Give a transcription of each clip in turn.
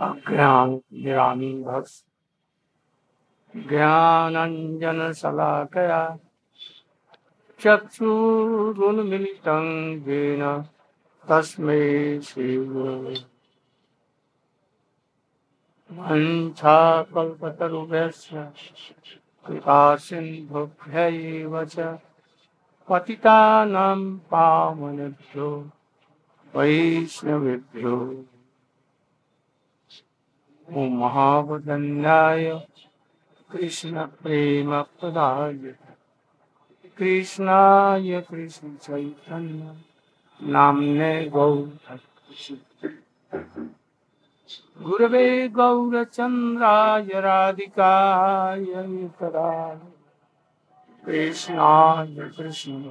अज्ञान निरामी भक्स ज्ञानंजन शलाकया चक्षुरुन्मिलितं येन तस्मै श्रीगुरवे। वञ्छाकल्पतरुभ्यश्च कृपा सिन्धुभ्य च, पतितानां पावनेभ्यो, वैष्णवेभ्यो। महावदन्याय कृष्णप्रेमप्रदाय कृष्णाय कृष्णचैतन्य नाम्ने गौर गुरवे गौरचन्द्राय राधिकाय कृष्णाय कृष्ण।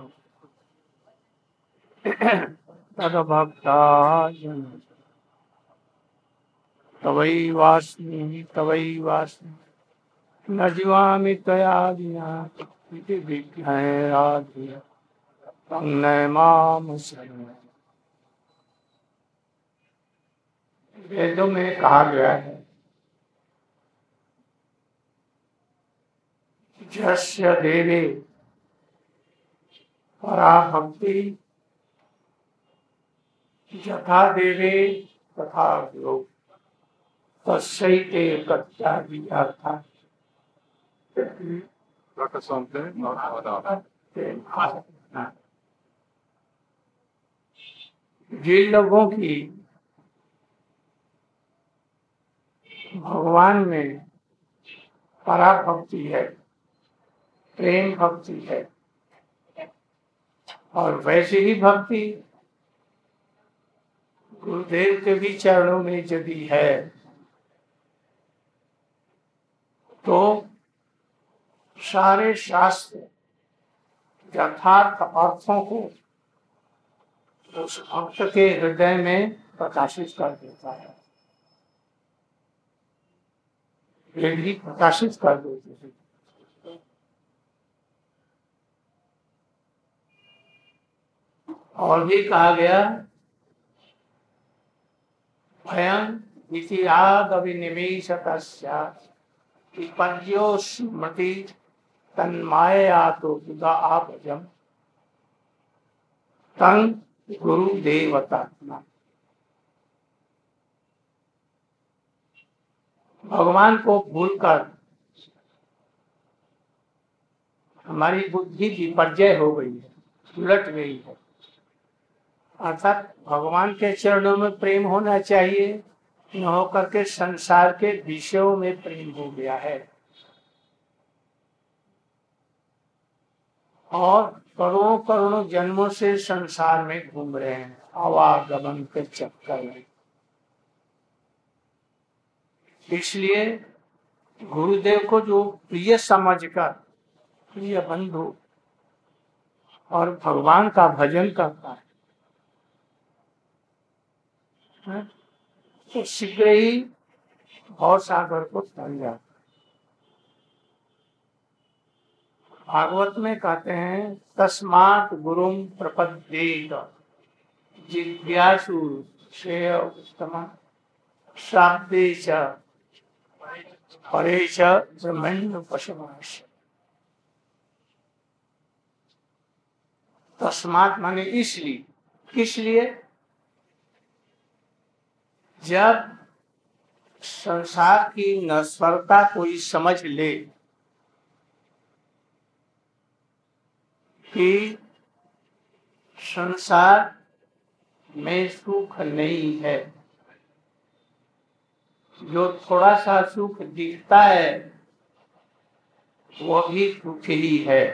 तदभक्ताय तवैवास्मि तवैवास्मि न जीवामि त्वया विना इति विज्ञाय माम शरण वेदों में कहा गया है, जस्य देवे परा भक्ति यथा देवे तथा योग कच्चा जिन लोगों की भगवान में परा भक्ति है प्रेम भक्ति है और वैसे ही भक्ति गुरुदेव के भी चरणों में यदि है। तो सारे शास्त्र यथार्थ अर्थों को उस भक्त के हृदय में प्रकाशित कर देता है। वे भी प्रकाशित कर देते हैं। और भी कहा गया, भयं इतिहाद अभिनिवेश पंजो स्मृति तन्माया तो बुधा आपजम। तंग गुरुदेवतात्मा भगवान को भूलकर हमारी बुद्धि भी विपर्जय हो गई है, उलट गई है। अर्थात भगवान के चरणों में प्रेम होना चाहिए। न होकर के संसार के विषयों में प्रेम हो गया है। और करोड़ों करोड़ों जन्मों से संसार में घूम रहे हैं, आवागमन के चक्कर में। इसलिए गुरुदेव को जो प्रिय समझकर, प्रिय बंधु और भगवान का भजन करता है तो शीघ्र ही भव सागर को तल जाता भागवत में कहते हैं, तस्मात गुरु प्रपद्येत। जिज्ञासु श्रेय उत्तम शाब्दे परेश ब्रह्मण्य पशुमाश तस्मात माने इसलिए इसलिए जब संसार की नश्वरता कोई समझ ले कि संसार में सुख नहीं है, जो थोड़ा सा सुख दिखता है वह भी सुख ही है।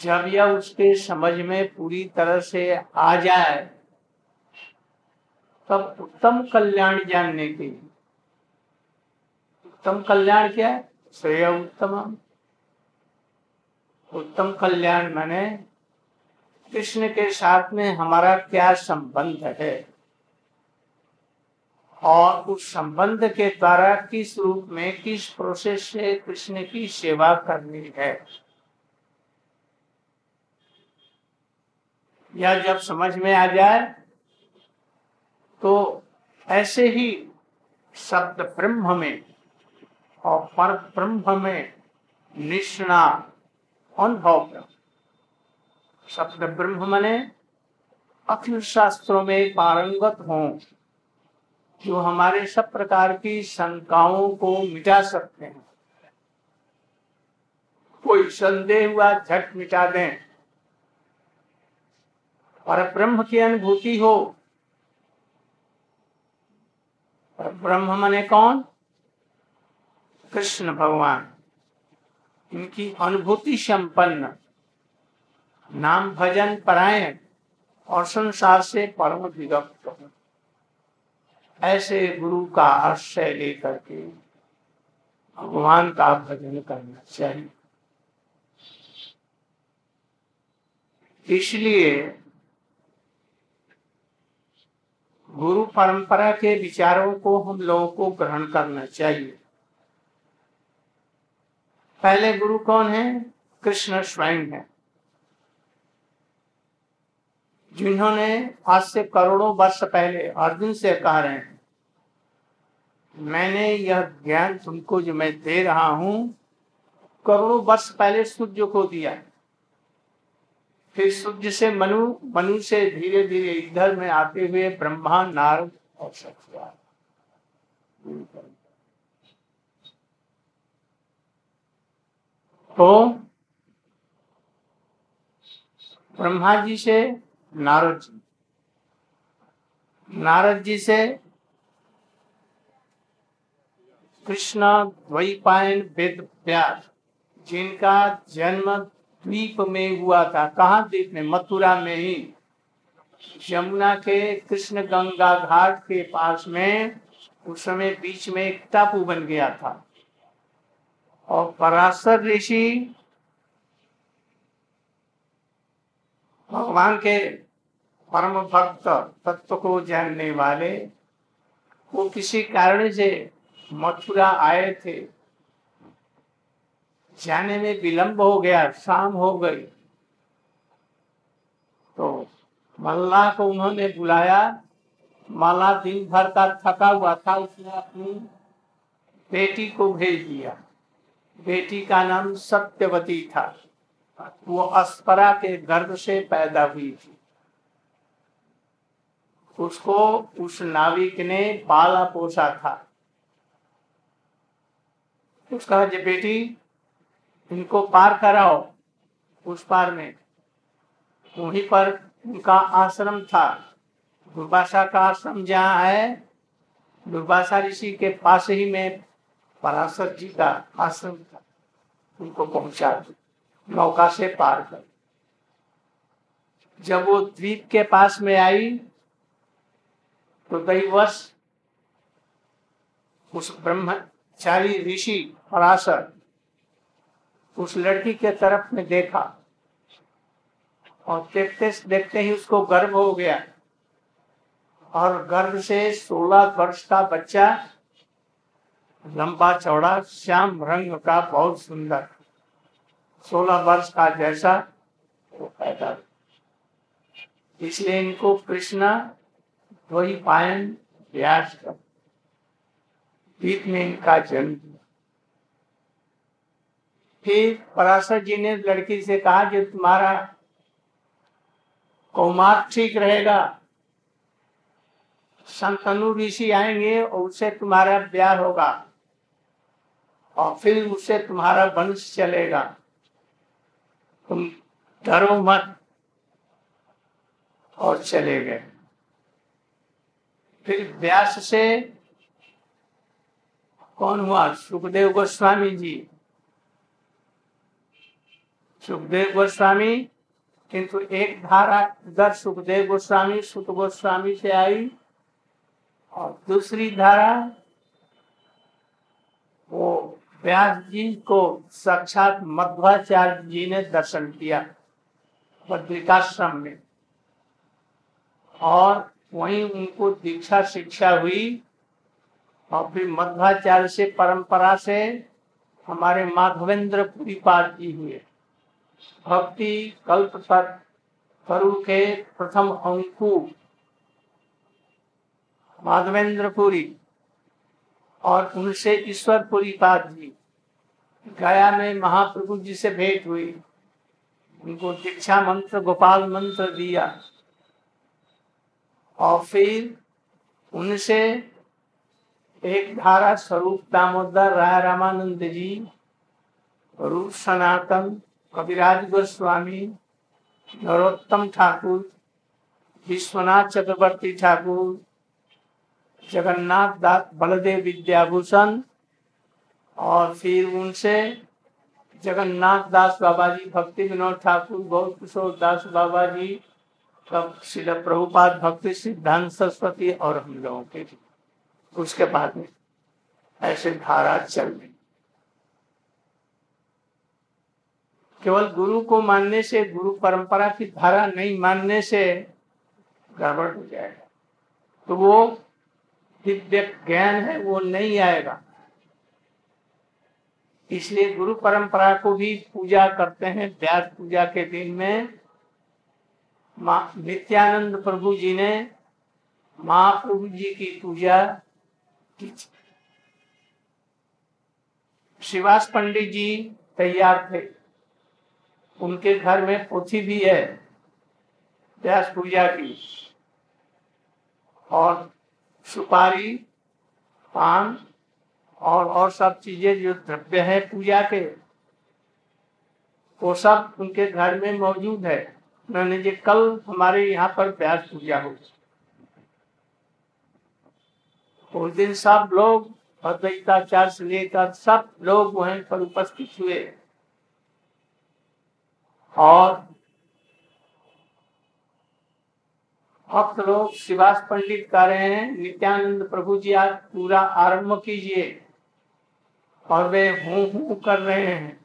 जब यह उसके समझ में पूरी तरह से आ जाए तब उत्तम कल्याण जानने के लिए। उत्तम कल्याण क्या है? श्रेय उत्तम उत्तम कल्याण मैंने कृष्ण के साथ में हमारा क्या संबंध है? और उस संबंध के द्वारा किस रूप में किस प्रोसेस से कृष्ण की सेवा करनी है? यह जब समझ में आ जाए तो ऐसे ही शब्द ब्रह्म में और पर ब्रह्म में निष्णा अनुभव शब्द ब्रह्म मने अखिल शास्त्रों में पारंगत हों, जो हमारे सब प्रकार की शंकाओं को मिटा सकते हैं। कोई संदेह हुआ, झट मिटा दें। और ब्रह्म की अनुभूति हो और ब्रह्म मने कौन? कृष्ण भगवान। इनकी अनुभूति संपन्न। नाम भजन परायण और संसार से परम विगत ऐसे गुरु का आश्रय लेकर के भगवान का भजन करना चाहिए। इसलिए गुरु परंपरा के विचारों को हम लोगों को ग्रहण करना चाहिए। पहले गुरु कौन है? कृष्ण स्वयं है। जिन्होंने आज से करोड़ों वर्ष पहले अर्जुन से कह रहे हैं, मैंने यह ज्ञान तुमको जो मैं दे रहा हूँ, करोड़ों वर्ष पहले सूर्य को दिया फिर सूर्य से मनु मनु से धीरे धीरे इधर में आते हुए ब्रह्मा, नारद और सत्या तो ब्रह्मा जी से नारद जी। नारद जी से कृष्ण, द्वैपायन, वेद, व्यास, जिनका जन्म द्वीप में हुआ था, कहा द्वीप में? मथुरा में ही। यमुना के, कृष्ण गंगा घाट के पास में, उस समय बीच में एक टापू बन गया था। और पराशर ऋषि भगवान के परम भक्त, तत्व को जानने वाले, वो किसी कारण से मथुरा आए थे। जाने में विलंब हो गया, शाम हो गई। तो मल्ला को उन्होंने बुलाया। माला दिन भर का थका हुआ था, उसने अपनी बेटी को भेज दिया। बेटी का नाम सत्यवती था। वो अस्परा के गर्भ से पैदा हुई थी। उसको, उस नाविक ने पाला पोसा था। उसका बेटी इनको पार कराओ उस पार में। वहीं पर उनका आश्रम था। दुर्भाषा का आश्रम जहाँ है, दुर्भाषा ऋषि के पास ही में पराशर जी का आश्रम था। उनको पहुँचा नौका से पार कर। जब वो द्वीप के पास में आई तो दैवश उस ब्रह्मचारी ऋषि पराशर उस लड़की के तरफ़ में देखा और देखते देखते ही उसको गर्व हो गया। और गर्भ से सोलह वर्ष का बच्चा, लंबा चौड़ा, श्याम रंग का, बहुत सुंदर। सोलह वर्ष का जैसा वो पैदा इसलिए इनको कृष्णा वही पायन व्यास बीच में इनका जन्म फिर पराशर जी ने लड़की से कहा कि तुम्हारा कौमार ठीक रहेगा। संतनु ऋषि आएँगे और उससे तुम्हारा ब्याह होगा और फिर उससे तुम्हारा वंश चलेगा। तुम डरो मत और चले गए। फिर व्यास से कौन हुआ? सुखदेव गोस्वामी जी। सुखदेव गोस्वामी किंतु एक धारा इधर सुखदेव गोस्वामी, सुत गोस्वामी से आई। और दूसरी धारा, वो व्यास जी को साक्षात मध्वाचार्य जी ने दर्शन किया बद्रिकाश्रम में। और वहीं उनको दीक्षा शिक्षा हुई। और फिर मध्वाचार्य से परंपरा से हमारे माधवेंद्र पुरी पाद जी हुए। भक्ति कल्प तक करु के प्रथम अंकु। माधवेंद्रपुरी और उनसे ईश्वरपुरी पाद जी गया में महाप्रभु जी से भेंट हुई। उनको दीक्षा मंत्र, गोपाल मंत्र दिया। और फिर उनसे एक धारा स्वरूप दामोदर राय रामानंद जी, रूप सनातन कविराज गोस्वामी नरोत्तम ठाकुर, विश्वनाथ चक्रवर्ती ठाकुर, जगन्नाथ दास बलदेव विद्याभूषण और फिर उनसे जगन्नाथ दास बाबा जी भक्ति विनोद ठाकुर, गौर किशोर दास बाबा जी शिल प्रभुपाद भक्ति सिद्धांत सरस्वती और हम लोगों के उसके बाद में ऐसे धारा चल रही। केवल गुरु को मानने से, गुरु परंपरा की धारा नहीं मानने से गड़बड़ हो जाएगा। तो वो दिव्य ज्ञान है, वो नहीं आएगा। इसलिए गुरु परंपरा को भी पूजा करते हैं, व्यास पूजा के दिन में। नित्यानंद प्रभु जी ने महाप्रभु जी की पूजा की शिवास पंडित जी तैयार थे। उनके घर में पोथी भी है, व्यास पूजा की। और सुपारी, पान और और सब चीज़ें जो द्रव्य है पूजा के, वो सब उनके घर में मौजूद है। उन्होंने जी, कल हमारे यहाँ पर व्यास पूजा हो उस दिन सब लोग अद्वैताचार्य से लेकर सब लोग वहीं पर उपस्थित हुए। और भक्त लोग शिवास पंडित कह रहे हैं, नित्यानंद प्रभु जी, आज पूरा आरंभ कीजिए। और वे हूँ हूँ कर रहे हैं।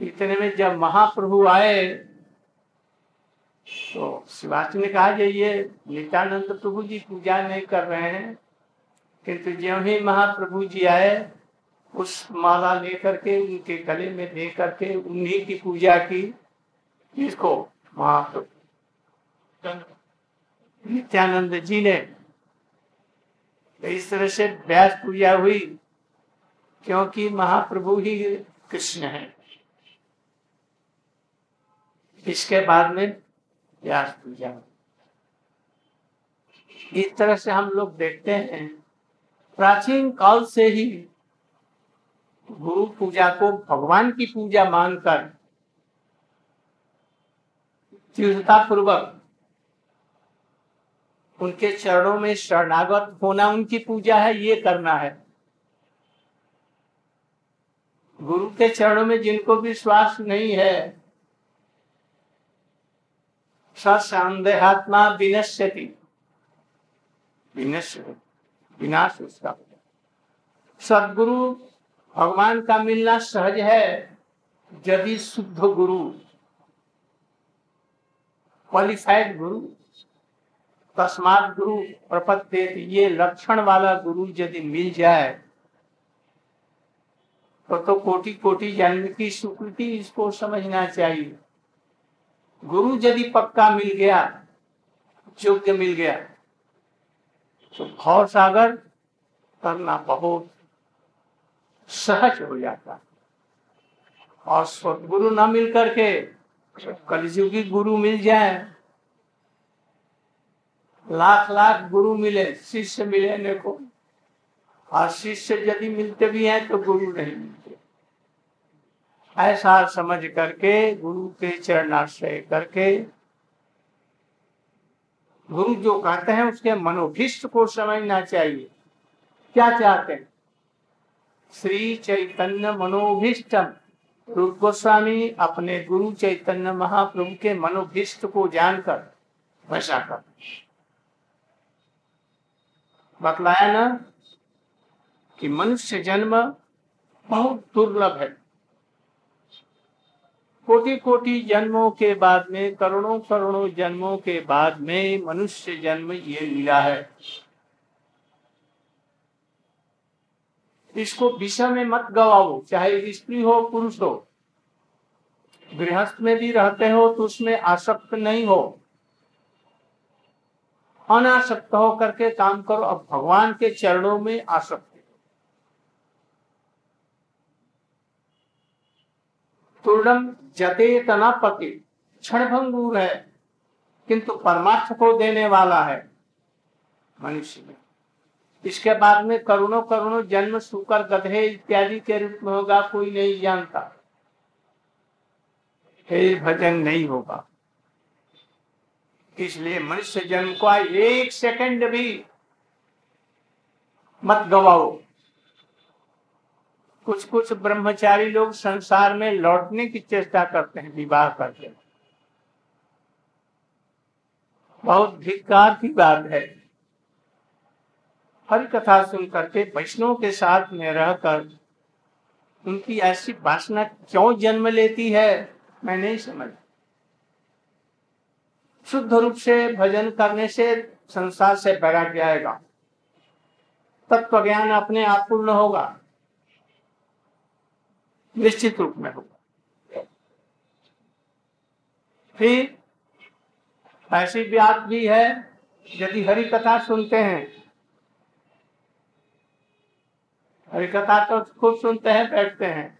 इतने में जब महाप्रभु आए तो शिवास ने कहा जाइए नित्यानंद प्रभु जी पूजा नहीं कर रहे हैं, किंतु ज्यो ही महाप्रभु जी आए उस माला लेकर के, उनके गले में दे करके, उन्हीं की पूजा की इसको महाप्रभु नित्यानंद जी ने तो इस तरह से व्यास पूजा हुई, क्योंकि महाप्रभु ही कृष्ण है। इसके बाद में व्यास पूजा इस तरह से हम लोग देखते हैं। प्राचीन काल से ही गुरु पूजा को भगवान की पूजा मानकर तीर्थता पूर्वक उनके चरणों में शरणागत होना उनकी पूजा है, ये करना है। गुरु के चरणों में जिनको विश्वास नहीं है सत्संदेहात्मा विनश्यति। विनाश उसका। सदगुरु भगवान का मिलना सहज है यदि शुद्ध गुरु क्वालिफाइड गुरु, तस्मात गुरु प्रपत्ति ये लक्षण वाला गुरु यदि मिल जाए तो तो कोटि कोटि जन्म की स्वीकृति इसको समझना चाहिए। गुरु यदि पक्का मिल गया, योग्य मिल गया तो भव सागर करना बहुत सहज हो जाता और सदगुरु न मिल करके कलयुगी गुरु मिल जाए। लाख लाख गुरु मिले, शिष्य मिले ने को और शिष्य यदि मिलते भी हैं तो गुरु नहीं मिलते। ऐसा समझ करके, गुरु के चरणाश्रय करके, गुरु जो कहते हैं उसके मनोभिष्ट को समझना चाहिए। क्या चाहते हैं? श्री चैतन्य मनोभिष्टम रूप गोस्वामी अपने गुरु चैतन्य महाप्रभु के मनोभिष्ट को जानकर वैसा कर। बतलाया ना कि मनुष्य जन्म बहुत दुर्लभ है। कोटि कोटि जन्मों के बाद में करोड़ों करोड़ों जन्मों के बाद में मनुष्य जन्म ये मिला है। इसको विषय में मत गवाओ, चाहे स्त्री हो, पुरुष हो। गृहस्थ में भी रहते हो तो उसमें आसक्त नहीं हो। अनासक्त होकर के काम करो, अब भगवान के चरणों में आसक्त तुर्णम जते तना पति क्षण भंगूर है, किंतु परमार्थ को देने वाला है। मनुष्य में इसके बाद में करोड़ों करोड़ों जन्म, सुकर, गधे इत्यादि के रूप में होगा, कोई नहीं जानता। हे भजन नहीं होगा। इसलिए मनुष्य जन्म को एक सेकंड भी मत गवाओ। कुछ कुछ ब्रह्मचारी लोग संसार में लौटने की चेष्टा करते हैं, विवाह करके बहुत धिकार की बात है। हर कथा सुन करके वैष्णव के साथ में रहकर उनकी ऐसी वासना क्यों जन्म लेती है, मैं नहीं समझ। शुद्ध रूप से भजन करने से संसार से बैराग जाएगा। तत्व ज्ञान अपने आप पूर्ण होगा। निश्चित रूप में होगा। फिर ऐसी बात भी है, यदि हरि कथा सुनते हैं हरि कथा तो खूब सुनते हैं बैठते हैं।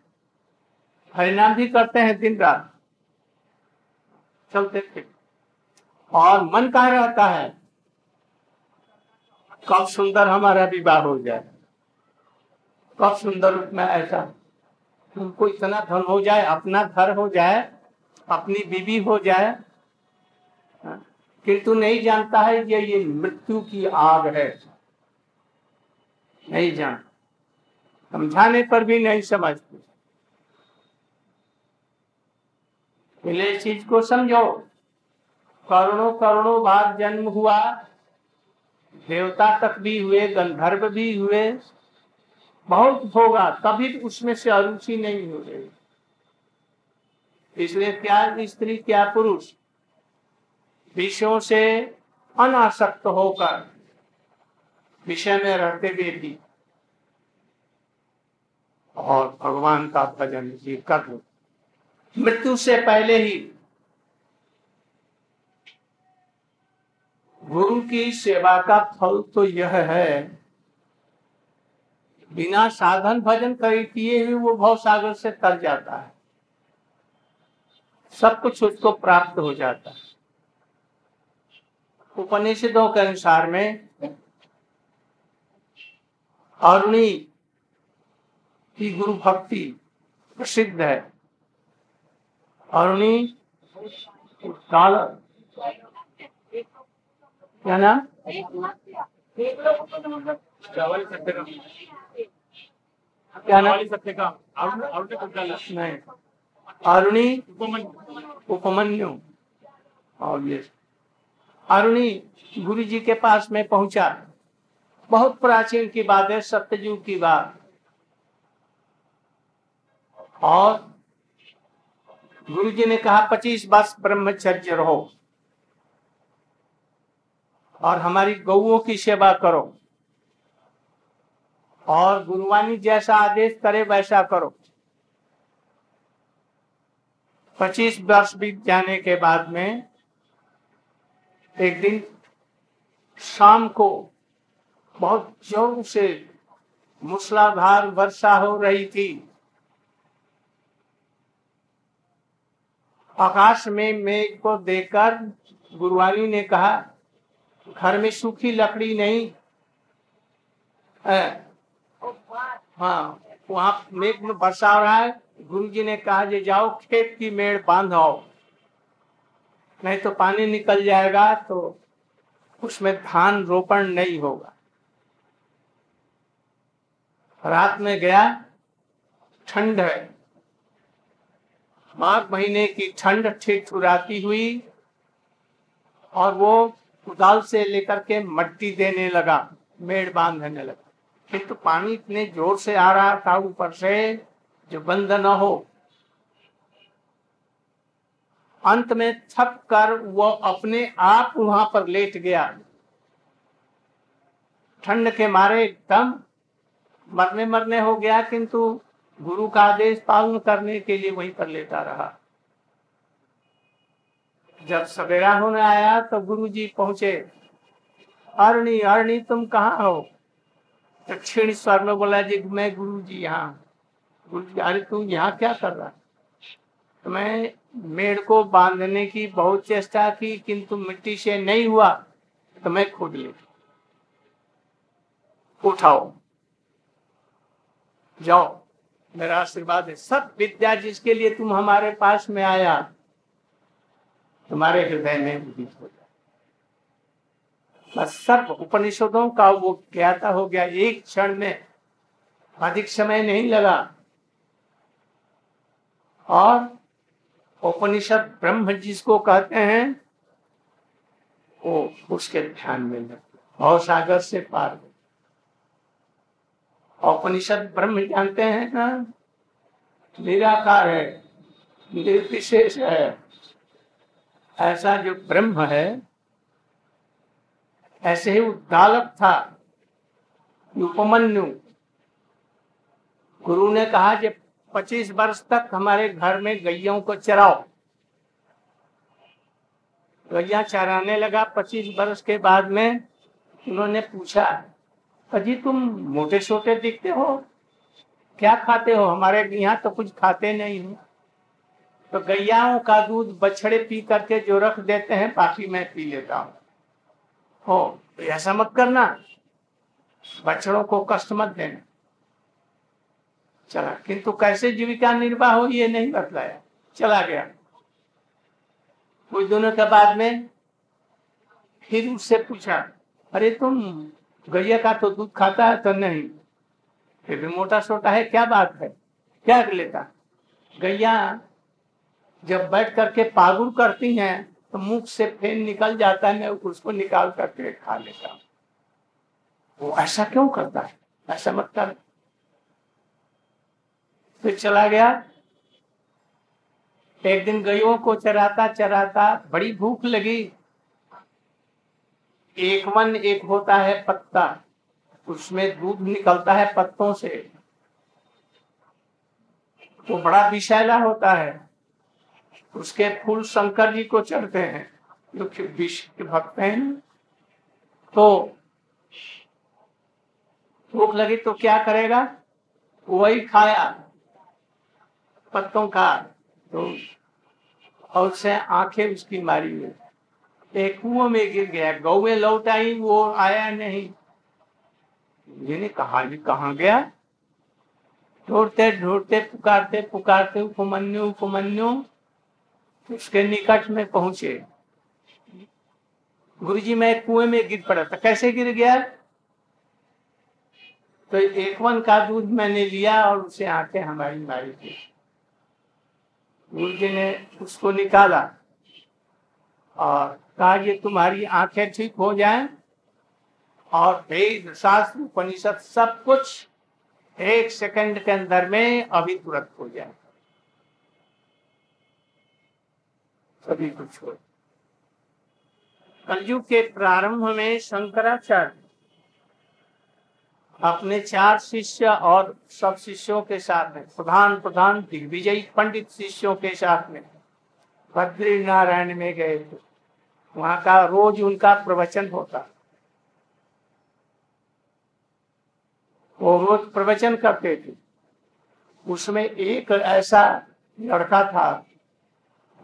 हरिनाम भी करते हैं दिन रात। चलते फिर। और मन कहा रहता है? कब सुंदर हमारा विवाह हो जाए। कब सुंदर रूप में ऐसा हमको इतना धन हो जाए अपना घर हो जाए अपनी बीवी हो जाए। हाँ, किंतु नहीं जानता है ये ये मृत्यु की आग है। नहीं जान समझाने पर भी नहीं समझते। पहले चीज़ को समझो। करोड़ों करोड़ों बार जन्म हुआ, देवता तक भी हुए, गंधर्व भी हुए, बहुत होगा, तभी उसमें से अरुचि नहीं हो रही। इसलिए क्या स्त्री क्या पुरुष विषयों से अनासक्त होकर विषय में रहते हुए भी और भगवान का भजन जी कर लो। मृत्यु से पहले ही गुरु की सेवा का फल तो यह है। बिना साधन भजन कर किए हुए वो भव सागर से तर जाता है। सब कुछ उसको प्राप्त हो जाता है। उपनिषदों के अनुसार में अरुणी की गुरु भक्ति प्रसिद्ध है। अरुणी, काल। क्या नाम? क्या नाम? नहीं। अरुणी, उपमन्यु। और अरुणी गुरु जी के पास में पहुँचा। बहुत प्राचीन की बात है, सत्ययुग की बात। और गुरु जी ने कहा, पच्चीस वर्ष ब्रह्मचर्य रहो और हमारी गौओं की सेवा करो और गुरुवाणी जैसा आदेश करे वैसा करो। पच्चीस वर्ष बीत जाने के बाद में एक दिन शाम को बहुत ज़ोर से मूसलाधार वर्षा हो रही थी। आकाश में मेघ को देखकर गुरुवाणी ने कहा, घर में सूखी लकड़ी नहीं है। वहाँ मेघ में वर्षा हो रहा है। गुरु जी ने कहा जे जाओ, खेत की मेड़ बांधाओ नहीं तो पानी निकल जाएगा तो उसमें धान रोपण नहीं होगा। रात में गया, ठंड है। माघ महीने की ठंड ठिठुराती हुई और वो कुदाल से लेकर के मट्टी देने लगा, मेड़ बांधने लगा। किंतु पानी इतने ज़ोर से आ रहा था ऊपर से, जो बंद न हो। अंत में थक कर वो अपने आप वहाँ पर लेट गया। ठंड के मारे एकदम मरने मरने हो गया, किंतु गुरु का आदेश पालन करने के लिए वहीं पर लेटा रहा। जब सवेरा होने आया तो गुरु जी पहुँचे। अरणी अरणी, तुम कहाँ हो? दक्षिण स्वर में बोला, जी, मैं गुरु जी यहाँ। गुरु जी अरे, तू यहाँ क्या कर रहा? तो मैं मेड़ को बांधने की बहुत चेष्टा की, किंतु मिट्टी से नहीं हुआ तो मैं खोद ले। उठाओ। जाओ। मेरा आशीर्वाद है। सब विद्या जिसके लिए तुम हमारे पास में आया, तुम्हारे हृदय में उदित हो जाए। बस उपनिषदों का वो ज्ञाता हो गया। एक क्षण में अधिक समय नहीं लगा। और उपनिषद ब्रह्म जिसको कहते हैं, वो उसके ध्यान में लगे भाव सागर से पार हो उपनिषद ब्रह्म जानते हैं ना? निराकार है, निर्विशेष है। ऐसा जो ब्रह्म है, ऐसे ही उद्दालक था, उपमन्यु। गुरु ने कहा कि पच्चीस वर्ष तक हमारे घर में गैयों को चराओ। गैया चराने लगा। पच्चीस वर्ष के बाद में उन्होंने पूछा अजी तुम मोटे छोटे दिखते हो? क्या खाते हो? हमारे यहाँ तो कुछ खाते नहीं हो। तो गैयाओं का दूध बछड़े पी करके जो रख देते हैं, बाकी मैं पी लेता हूँ। हो तो ऐसा मत करना। बछड़ों को कष्ट मत देना। चला, किंतु कैसे जीविका निर्वाह हो ये नहीं बतलाया। चला गया। कुछ दिनों के बाद में फिर उससे पूछा, अरे तुम गैया का तो दूध खाता है तो नहीं। फिर भी मोटा सोटा है, क्या बात है? क्या लेता? गैया जब बैठ करके पागुर करती हैं तो मुख से फेन निकल जाता है, मैं उसको निकाल करके खा लेता वो ऐसा क्यों करता है? ऐसा मत कर। फिर चला गया। एक दिन गयों को चराता चराता बड़ी भूख लगी। एक मन एक होता है पत्ता, उसमें दूध निकलता है पत्तों से। वो बड़ा विषैला होता है, उसके फूल शंकर जी को चढ़ते हैं, जो विष के भक्त हैं। तो भूख लगी तो क्या करेगा? वही खाया, पत्तों का। तो और से आँखें उसकी मारी हुई। एक कुओं में गिर गया गौ में लौट आई, वो आया नहीं। जिन्हें कहा जी कहा गया? ढूंढते ढूंढते, पुकारते पुकारते, उपमन्यु उपमन्यु, उसके निकट में पहुँचे। गुरु जी मैं कुएँ में गिर पड़ा था। कैसे गिर गया? तो एक वन का दूध मैंने लिया और उसे आके हमारी मारी थी। गुरु जी ने उसको निकाला और कहा ये तुम्हारी आँखें ठीक हो जाएँ और वेद शास्त्र उपनिषद सब कुछ एक सेकंड के अंदर में अभी तुरंत हो जाए। सभी कुछ हो कलयुग के प्रारंभ में शंकराचार्य अपने चार शिष्य और सब शिष्यों के साथ में, प्रधान प्रधान दिग्विजयी पंडित शिष्यों के साथ में बद्री नारायण में गए थे। वहाँ का रोज उनका प्रवचन होता। वो रोज प्रवचन करते थे। उसमें एक ऐसा लड़का था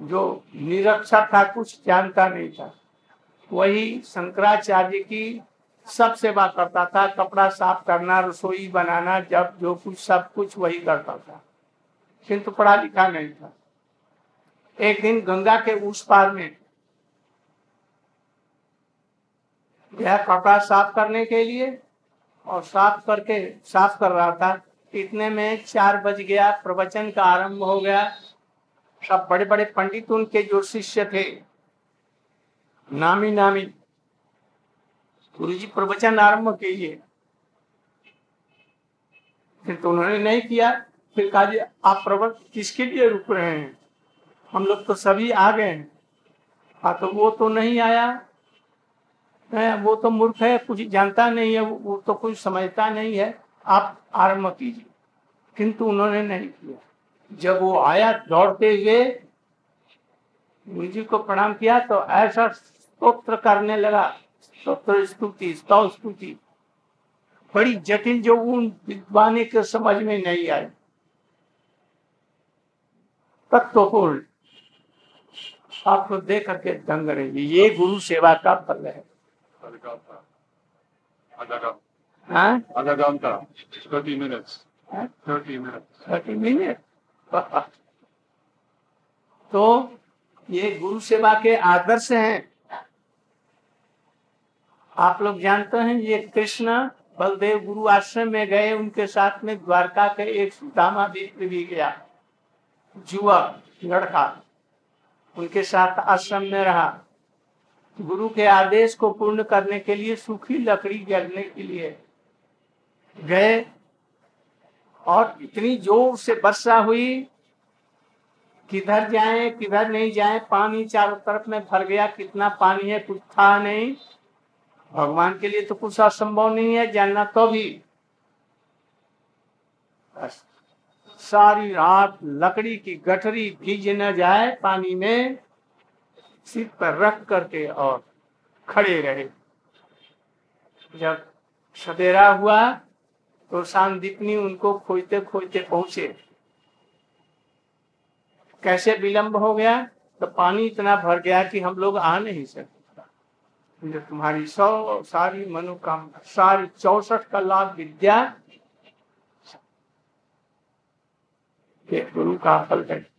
जो निरक्षर था, कुछ जानता नहीं था। वही शंकराचार्य की सब सेवा करता था, कपड़ा साफ़ करना, रसोई बनाना, जब जो कुछ, सब कुछ वही करता था। किंतु पढ़ा लिखा नहीं था। एक दिन गंगा के उस पार में यह कपड़ा साफ़ करने के लिए और साफ़ करके साफ़ कर रहा था। इतने में चार बज गया, प्रवचन का आरंभ हो गया। सब बड़े बड़े पंडित उनके जो शिष्य थे। नामी नामी, गुरु जी प्रवचन आरंभ कीजिए। फिर तो उन्होंने नहीं किया। फिर कहा जी, आप प्रवचन किसके लिए रुक रहे हैं? हम लोग तो सभी आ गए हैं। हाँ तो वो तो नहीं आया। वो तो मूर्ख है, कुछ जानता नहीं है, वो तो कुछ समझता नहीं है। आप आरंभ कीजिए। किंतु उन्होंने नहीं किया। जब वो आया दौड़ते हुए गुरु जी को प्रणाम किया तो ऐसा स्तोत्र करने लगा। स्तोत्र, स्तुति स्तव स्तुति। बड़ी जटिल जो उन विद्वानी के समझ में नहीं आई तत्वपूर्ण। आपको देख करके दंग रहेगी ये गुरु सेवा का फल है। हाँ? Minutes. हाँ? Minutes. तो ये गुरु सेवा के आदर्श हैं आप लोग जानते हैं ये कृष्ण बलदेव गुरु आश्रम में गए उनके साथ में द्वारका के एक सुदामा मित्र भी गया युवक लड़का उनके साथ आश्रम में रहा गुरु के आदेश को पूर्ण करने के लिए सूखी लकड़ी जलने के लिए गए और इतनी ज़ोर से वर्षा हुई, किधर जाए, किधर नहीं जाए, पानी चारों तरफ़ में भर गया, कितना पानी है, कुछ था नहीं। भगवान के लिए तो कुछ असंभव नहीं है जानना तो भी। सारी रात लकड़ी की गठरी भीज न जाए पानी में। सिर पर रख करके और खड़े रहे। जब सवेरा हुआ तो शांतिपनी उनको खोजते खोजते पहुँचे। कैसे विलंब हो गया? तो पानी इतना भर गया कि हम लोग आ नहीं सकते। जो तुम्हारी सौ सारी मनोकामना, सारी चौसठ का लाभ विद्या गुरु का फल है।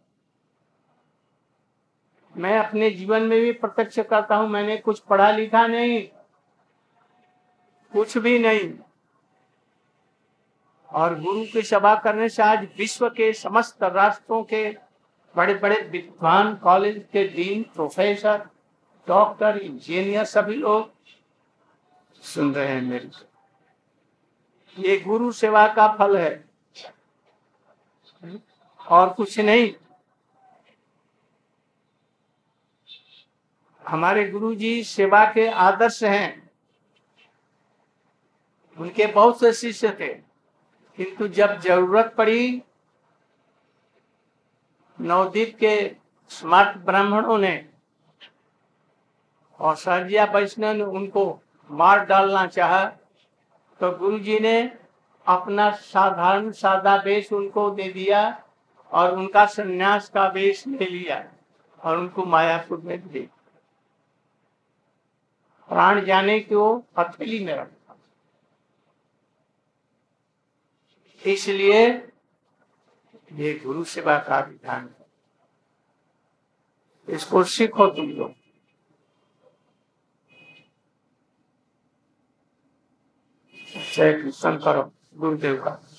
मैं अपने जीवन में भी प्रत्यक्ष करता हूँ, मैंने कुछ पढ़ा लिखा नहीं, कुछ भी नहीं। और गुरु की सभा करने से आज विश्व के समस्त राष्ट्रों के बड़े बड़े विद्वान, कॉलेज के डीन, प्रोफेसर, डॉक्टर, इंजीनियर सभी लोग सुन रहे हैं मेरे से। ये गुरु सेवा का फल है। और कुछ नहीं हमारे गुरु जी सेवा के आदर्श हैं। उनके बहुत से शिष्य थे, किंतु जब ज़रूरत पड़ी, नवदीप के स्मार्ट ब्राह्मणों ने और सरजिया वैष्णव ने उनको मार डालना चाहा तो गुरु जी ने अपना साधारण सादा वेश उनको दे दिया और उनका संन्यास का वेश ले लिया और उनको मायापुर में दे प्राण जाने की वो हथेली में रखा। इसलिए ये गुरु सेवा का विधान है। इसको सीखो तुम लोग। जय कृष्ण करो। गुरुदेव का।